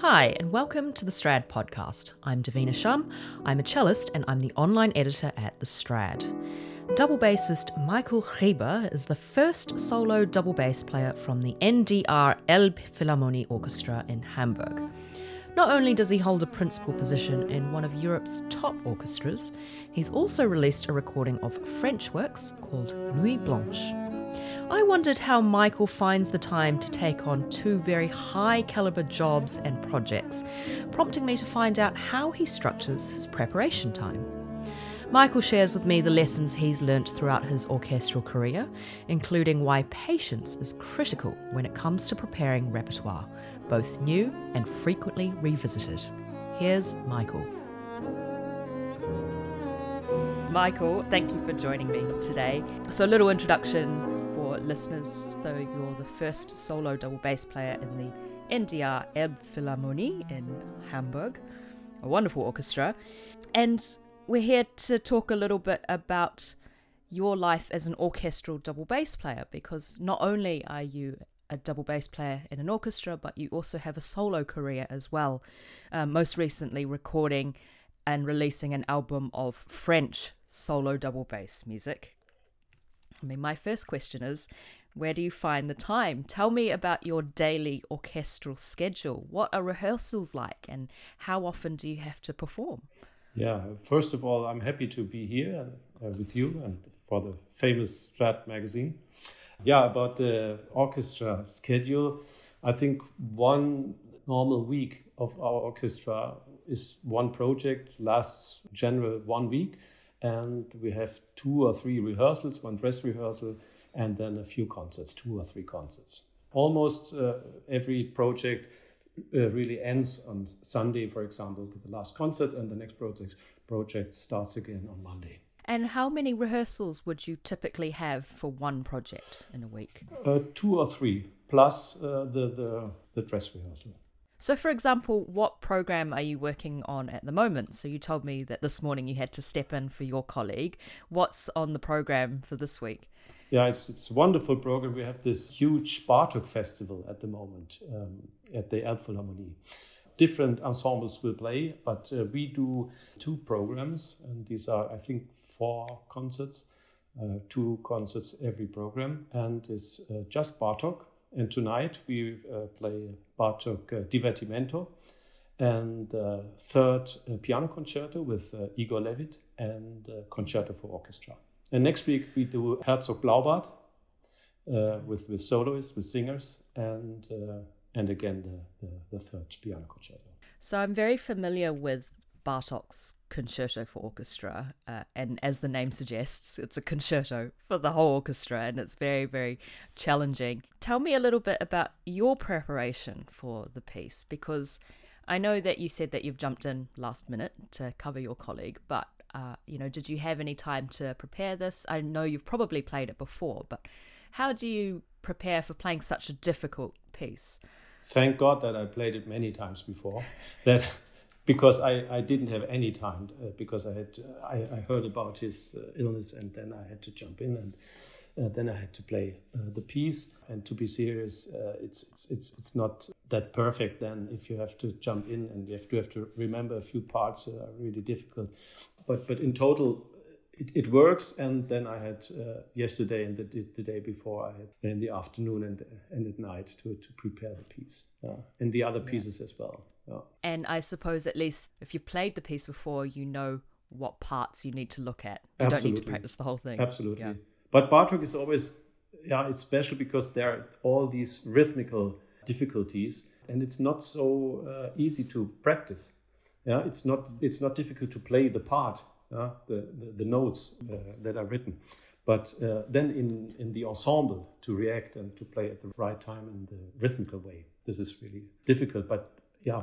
Hi, and welcome to the Strad podcast. I'm Davina Shum. I'm a cellist and I'm the online editor at The Strad. Double bassist Michael Rieber is the first solo double bass player from the NDR Elbphilharmonie Orchestra in Hamburg. Not only does he hold a principal position in one of Europe's top orchestras, he's also released a recording of French works called Nuits Blanches. I wondered how Michael finds the time to take on two very high caliber jobs and projects, prompting me to find out how he structures his preparation time. Michael shares with me the lessons he's learnt throughout his orchestral career, including why patience is critical when it comes to preparing repertoire, both new and frequently revisited. Here's Michael. Michael, thank you for joining me today. So, a little introduction listeners. So you're the first solo double bass player in the NDR Elbphilharmonie in Hamburg, a wonderful orchestra. And we're here to talk a little bit about your life as an orchestral double bass player because not only are you a double bass player in an orchestra, but you also have a solo career as well. Um, most recently, recording and releasing an album of French solo double bass music. I mean, my first question is where do you find the time? Tell me about your daily orchestral schedule. What are rehearsals like and how often do you have to perform? Yeah, first of all, I'm happy to be here uh, with you and for the famous Strad magazine. Yeah, about the orchestra schedule, I think one normal week of our orchestra is one project, lasts general one week and we have two or three rehearsals, one dress rehearsal, and then a few concerts, two or three concerts. Almost uh, every project uh, really ends on Sunday, for example, with the last concert, and the next project project starts again on Monday. And how many rehearsals would you typically have for one project in a week? Uh, two or three, plus uh, the, the the dress rehearsal. So, for example, what program are you working on at the moment? So, you told me that this morning you had to step in for your colleague. What's on the program for this week? Yeah, it's it's a wonderful program. We have this huge Bartok festival at the moment um, at the Elbphilharmonie. Different ensembles will play, but uh, we do two programs, and these are, I think, four concerts, uh, two concerts every program, and it's uh, just Bartok and tonight we uh, play Bartok uh, Divertimento and uh, third piano concerto with Igor Levit and concerto for orchestra. And next week we do Herzog Blaubart with, with soloists, with singers, and, and again the, the, the third piano concerto. So I'm very familiar with Bartok's Concerto for Orchestra, uh, and as the name suggests, it's a concerto for the whole orchestra, and it's very, very challenging. Tell me a little bit about your preparation for the piece, because I know that you said that you've jumped in last minute to cover your colleague, but uh, you know, did you have any time to prepare this? I know you've probably played it before, but how do you prepare for playing such a difficult piece? Thank God that I played it many times before. That because I, I didn't have any time uh, because I had I, I heard about his uh, illness and then I had to jump in and uh, then I had to play uh, the piece. And to be serious uh, it's, it's it's it's not that perfect then if you have to jump in and you have to have to remember a few parts that are really difficult. But but in total it, it works and then I had uh, yesterday and the, the day before I had in the afternoon and and at night to to prepare the piece and the other pieces yeah. as well yeah. And I suppose at least if you've played the piece before, you know what parts you need to look at. You Absolutely. don't need to practice the whole thing. Absolutely. Yeah. But Bartok is always yeah, it's special because there are all these rhythmical difficulties and it's not so uh, easy to practice. Yeah, it's not it's not difficult to play the part, yeah? the, the, the notes uh, that are written. But uh, then in, in the ensemble to react and to play at the right time in the rhythmical way, this is really difficult. But yeah,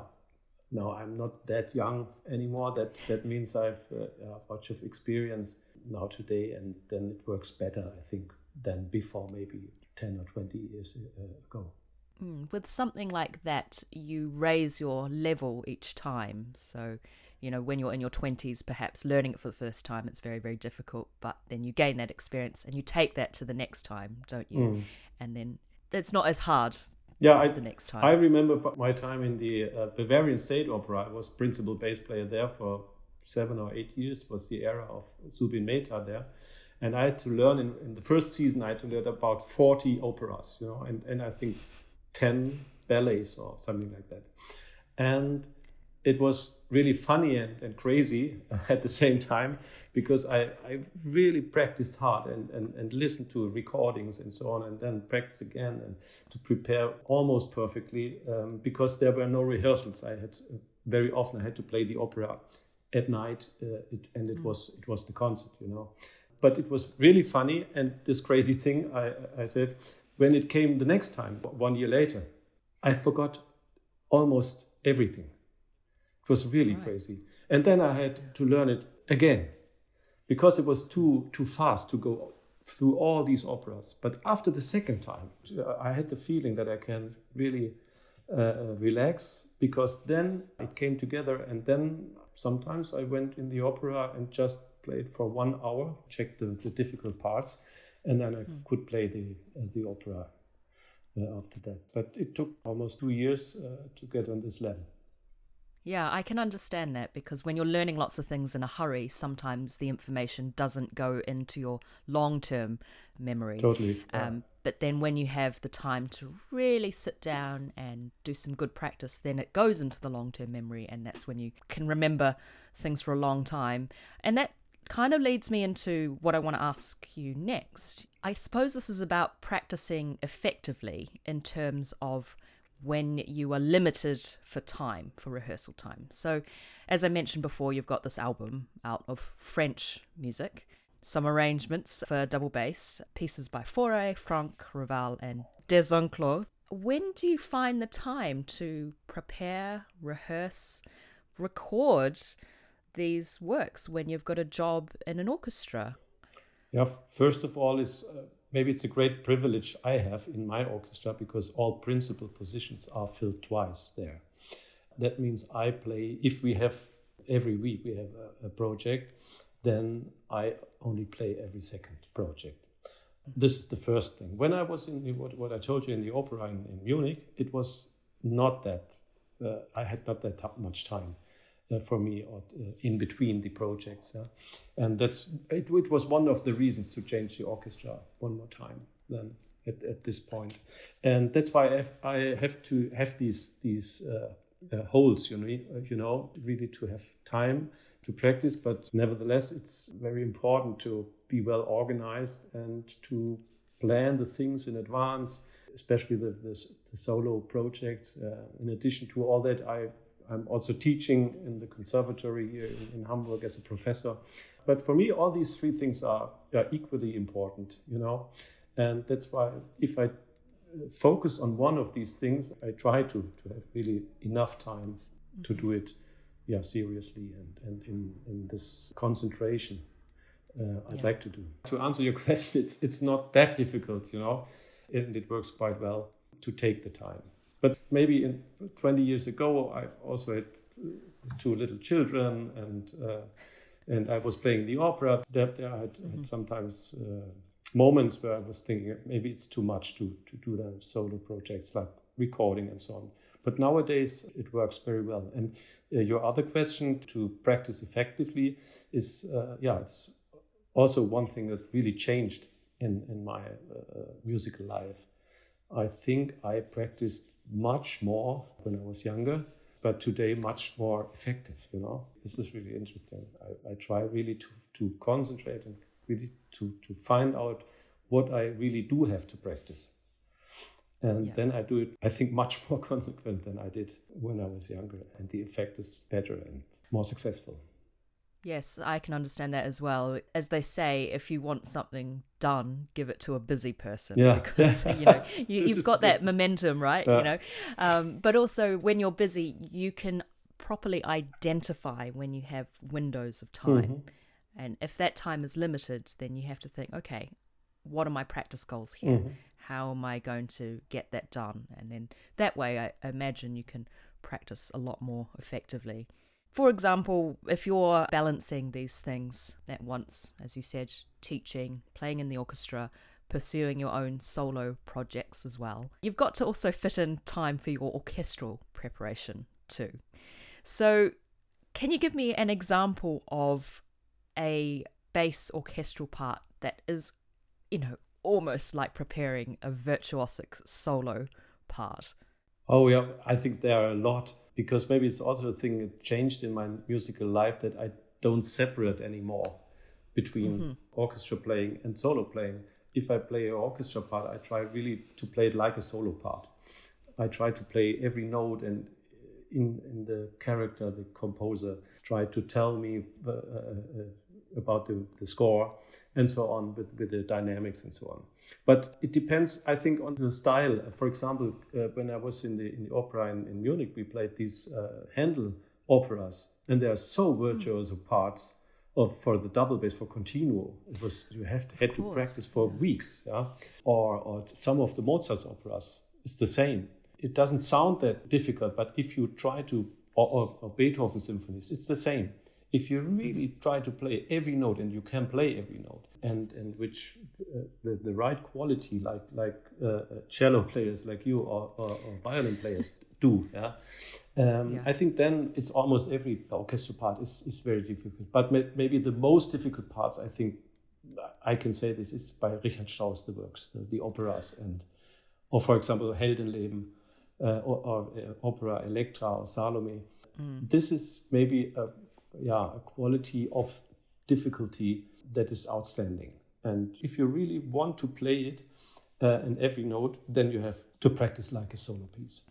now I'm not that young anymore. That that means I've uh, a bunch of experience now today, and then it works better, I think, than before, maybe ten or twenty years uh, ago. Mm, with something like that, you raise your level each time. So, you know, when you're in your 20s, perhaps learning it for the first time, it's very, very difficult. But then you gain that experience and you take that to the next time, don't you? Mm. And then it's not as hard yeah, I, the next time. I remember my time in the uh, Bavarian State Opera. I was principal bass player there for seven or eight years. Was the era of Zubin Mehta there, and I had to learn in, in the first season. I had to learn about forty operas, you know, and and I think ten ballets or something like that, and it was really funny and, and crazy at the same time because I, I really practiced hard and, and, and listened to recordings and so on and then practiced again and to prepare almost perfectly um, because there were no rehearsals. I had very often I had to play the opera at night uh, it, and it mm. was it was the concert, you know. But it was really funny and this crazy thing I, I said when it came the next time one year later, I forgot almost everything it was really right. crazy. And then I had to learn it again because it was too too fast to go through all these operas. But after the second time, I had the feeling that I can really uh, uh, relax because then it came together. And then sometimes I went in the opera and just played for one hour, checked the, the difficult parts, and then I mm. could play the uh, the opera uh, after that. But it took almost two years uh, to get on this level. Yeah, I can understand that because when you're learning lots of things in a hurry, sometimes the information doesn't go into your long term memory. Totally. Yeah. Um, but then when you have the time to really sit down and do some good practice, then it goes into the long term memory, and that's when you can remember things for a long time. And that kind of leads me into what I want to ask you next. I suppose this is about practicing effectively in terms of when you are limited for time, for rehearsal time. So, as I mentioned before, you've got this album out of French music, some arrangements for double bass, pieces by Fauré, Franck, Ravel, and Desenclos. When do you find the time to prepare, rehearse, record these works when you've got a job in an orchestra? Yeah, first of all, is uh, maybe it's a great privilege I have in my orchestra because all principal positions are filled twice there. That means I play, if we have every week we have a, a project, then I only play every second project. This is the first thing. When I was in what, what I told you in the opera in, in Munich, it was not that, uh, I had not that much time uh, for me or uh, in between the projects. And that's it, it, was one of the reasons to change the orchestra one more time then at, at this point. And that's why I have, I have to have these these uh, uh holes, you know, you know, really to have time to practice. But nevertheless, it's very important to be well organized and to plan the things in advance, especially the, the, the solo projects. Uh, in addition to all that, I I'm also teaching in the conservatory here in, in, Hamburg as a professor. But for me, all these three things are, are equally important, you know. And that's why if I focus on one of these things, I try to, to have really enough time to do it yeah, seriously and, and in, in this concentration uh, I'd yeah. like to do. To answer your question, it's, it's not that difficult, you know, and it works quite well to take the time. But maybe in 20 years ago, I also had two little children, and uh, and I was playing the opera. There, there I had, mm-hmm. had sometimes uh, moments where I was thinking maybe it's too much to to do the solo projects like recording and so on. But nowadays it works very well. And uh, your other question to practice effectively is uh, yeah, it's also one thing that really changed in in my uh, musical life. I think I practiced much more when I was younger, but today much more effective. You know, this is really interesting. I, I try really to, to concentrate and really to, to find out what I really do have to practice. And yeah. then I do it, I think, much more consequent than I did when I was younger. And the effect is better and more successful. Yes, I can understand that as well. As they say, if you want something done, give it to a busy person. Yeah. Because, you know, you, have got that momentum, right? Yeah. You know, um, but also when you're busy, you can properly identify when you have windows of time. Mm-hmm. And if that time is limited, then you have to think, okay, what are my practice goals here? Mm-hmm. How am I going to get that done? And then that way, I imagine you can practice a lot more effectively. For example, if you're balancing these things at once, as you said, teaching, playing in the orchestra, pursuing your own solo projects as well, you've got to also fit in time for your orchestral preparation too. So, can you give me an example of a bass orchestral part that is, you know, almost like preparing a virtuosic solo part? Oh, yeah, I think there are a lot because maybe it's also a thing that changed in my musical life that I don't separate anymore between mm-hmm. orchestra playing and solo playing. If I play an orchestra part, I try really to play it like a solo part. I try to play every note and in, in the character, the composer tried to tell me uh, uh, uh, about the, the score and so on with, with the dynamics and so on. But it depends, I think, on the style. For example, uh, when I was in the, in the opera in, in Munich, we played these uh, Handel operas, and they are so virtuoso parts of for the double bass for continuo. It was you have to, had to practice for weeks, yeah. Or or some of the Mozart's operas, it's the same. It doesn't sound that difficult, but if you try to or, or, or Beethoven symphonies, it's the same if you really try to play every note and you can play every note and and which uh, the, the right quality like like uh, uh, cello players like you or, or, or violin players do yeah? Um, yeah. I think then it's almost every orchestral part is, is very difficult but may, maybe the most difficult parts I think I can say this is by Richard Strauss the works the, the operas and or for example Heldenleben uh, or, or uh, opera Elektra or Salome mm. this is maybe a yeah, a quality of difficulty that is outstanding. And if you really want to play it uh, in every note, then you have to practice like a solo piece.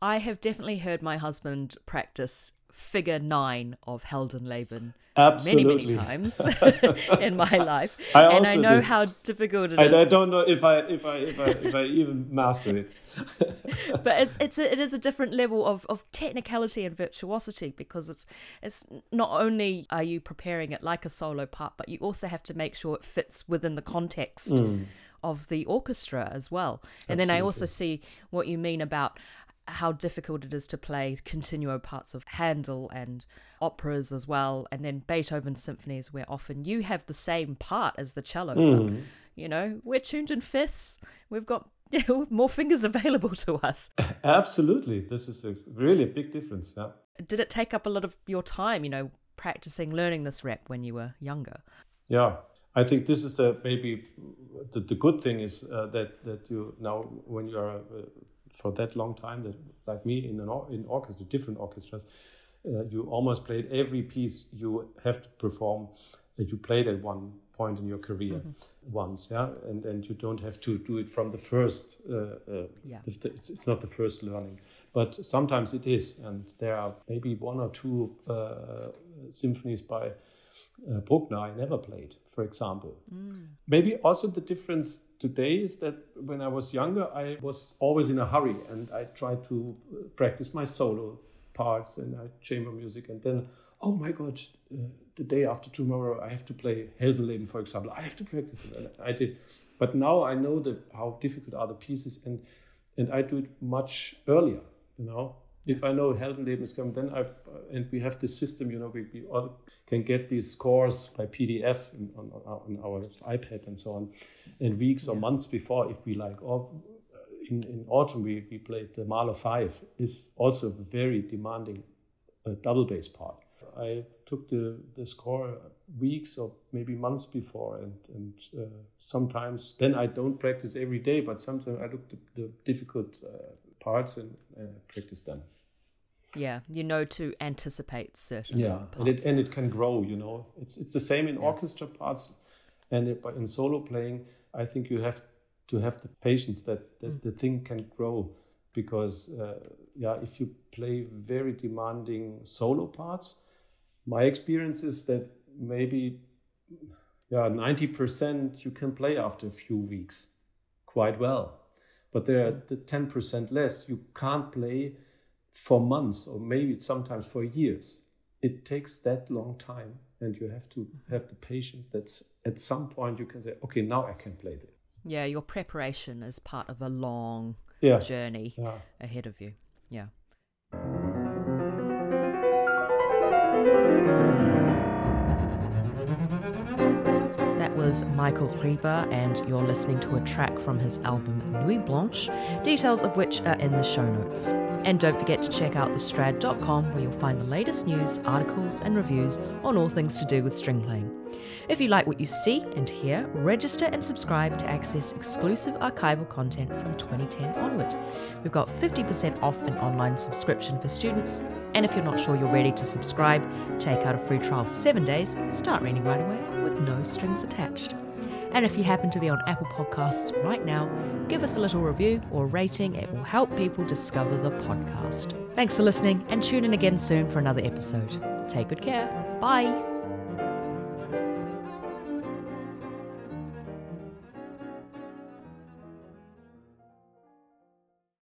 I have definitely heard my husband practice figure nine of Heldenleben Absolutely. many, many times in my life. I and I know did. how difficult it is. I don't know if I if I if I if I even master it. but it's it's a, it is a different level of, of technicality and virtuosity because it's it's not only are you preparing it like a solo part, but you also have to make sure it fits within the context. Mm of the orchestra as well. And Absolutely. then I also see what you mean about how difficult it is to play continuo parts of Handel and operas as well, and then Beethoven symphonies, where often you have the same part as the cello. Mm. But, hmm. you know, we're tuned in fifths. We've got you know, more fingers available to us. Absolutely, this is a really a big difference. Yeah. Did it take up a lot of your time? You know, practicing learning this rep when you were younger. Yeah, I think this is a, maybe the, the good thing is uh, that that you now when you are uh, for that long time that like me in an or, in orchestra different orchestras uh, you almost played every piece you have to perform that you played at one point in your career mm-hmm. once yeah and and you don't have to do it from the first uh, uh, yeah. it's, it's not the first learning but sometimes it is and there are maybe one or two uh, symphonies by uh, Bruckner I never played, for example. Mm. Maybe also the difference today is that when I was younger, I was always in a hurry and I tried to uh, practice my solo parts and I chamber music. And then, oh my God, uh, the day after tomorrow, I have to play Heldenleben, for example. I have to practice it. And I did. But now I know that how difficult are the pieces and and I do it much earlier, you know if I know Heldenleben is coming, then I and we have this system, you know, we, we all can get these scores by PDF in, on, on our iPad and so on, in weeks or months before. If we like, or in, in autumn we, we played the Mahler Five, is also a very demanding uh, double bass part. I took the, the score weeks or maybe months before, and and uh, sometimes then I don't practice every day, but sometimes I look the, the difficult uh, parts and uh, practice them. Yeah, you know to anticipate certain. Yeah, parts. and it and it can grow. You know, it's it's the same in yeah. orchestra parts, and it, but in solo playing, I think you have to have the patience that, that mm. the thing can grow, because uh, yeah, if you play very demanding solo parts, my experience is that maybe yeah ninety percent you can play after a few weeks, quite well but there are the 10% less. You can't play for months or maybe sometimes for years. It takes that long time and you have to mm-hmm. have the patience that at some point you can say okay now i can play this. Yeah your preparation is part of a long yeah. journey yeah. ahead of you. Yeah was Michael Rieber, and you're listening to a track from his album Nuits Blanches, details of which are in the show notes. And don't forget to check out thestrad.com where you'll find the latest news, articles, and reviews on all things to do with string playing. If you like what you see and hear, register and subscribe to access exclusive archival content from 2010 onward. We've got 50% off an online subscription for students, and if you're not sure you're ready to subscribe, take out a free trial for seven days, start reading right away with no strings attached. And if you happen to be on Apple Podcasts right now, give us a little review or rating. It will help people discover the podcast. Thanks for listening and tune in again soon for another episode. Take good care. Bye.